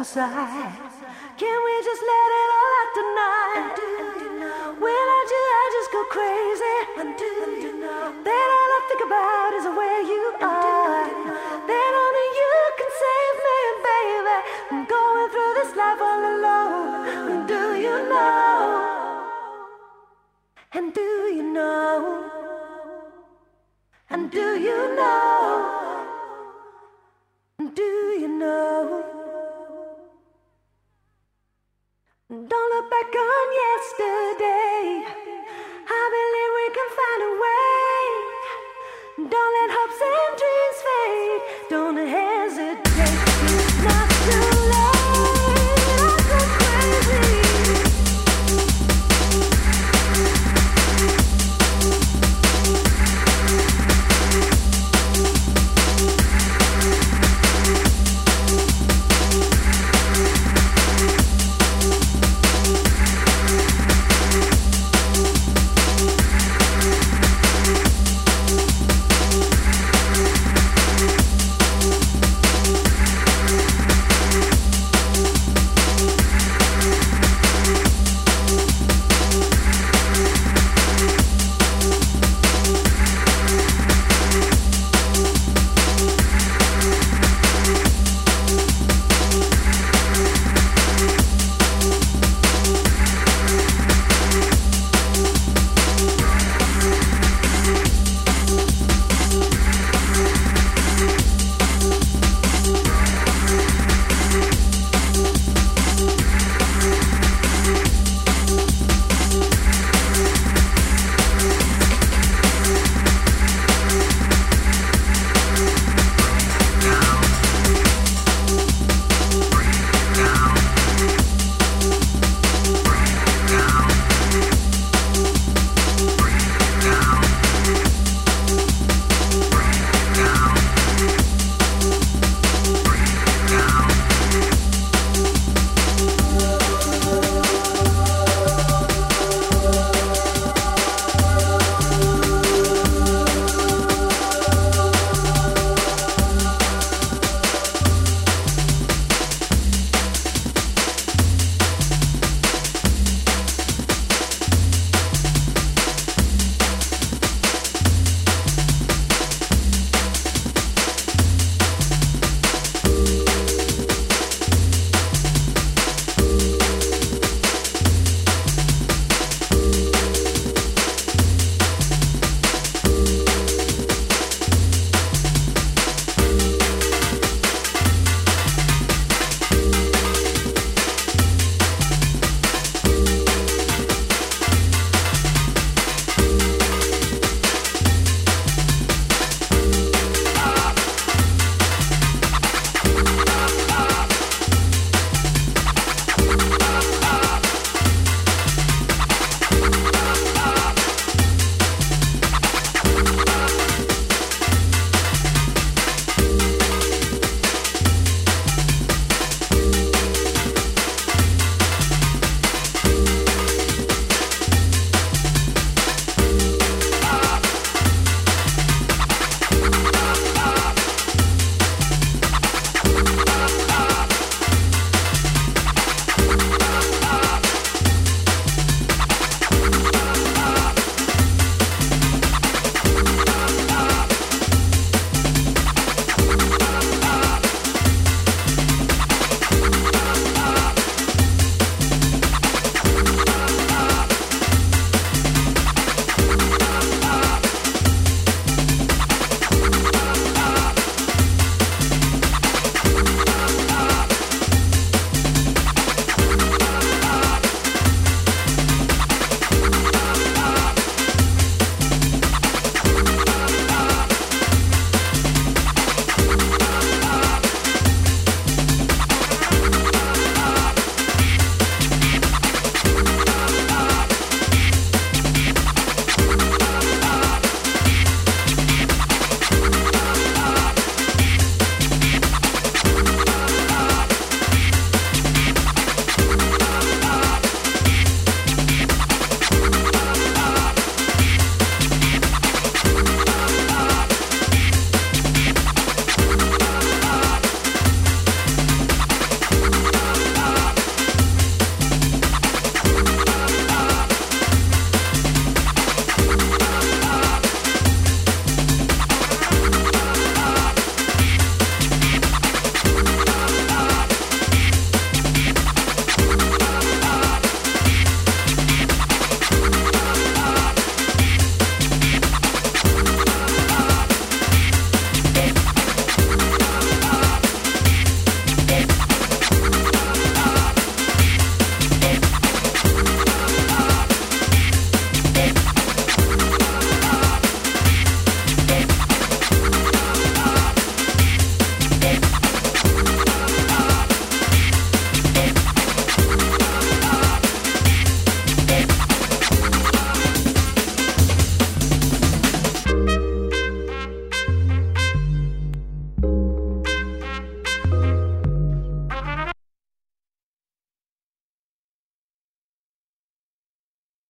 inside. Can we just let it all out tonight? When I do, I just go crazy. Then all I think about is where you are. Then only you can save me, baby. I'm going through this life all alone. Do you know? And do you know?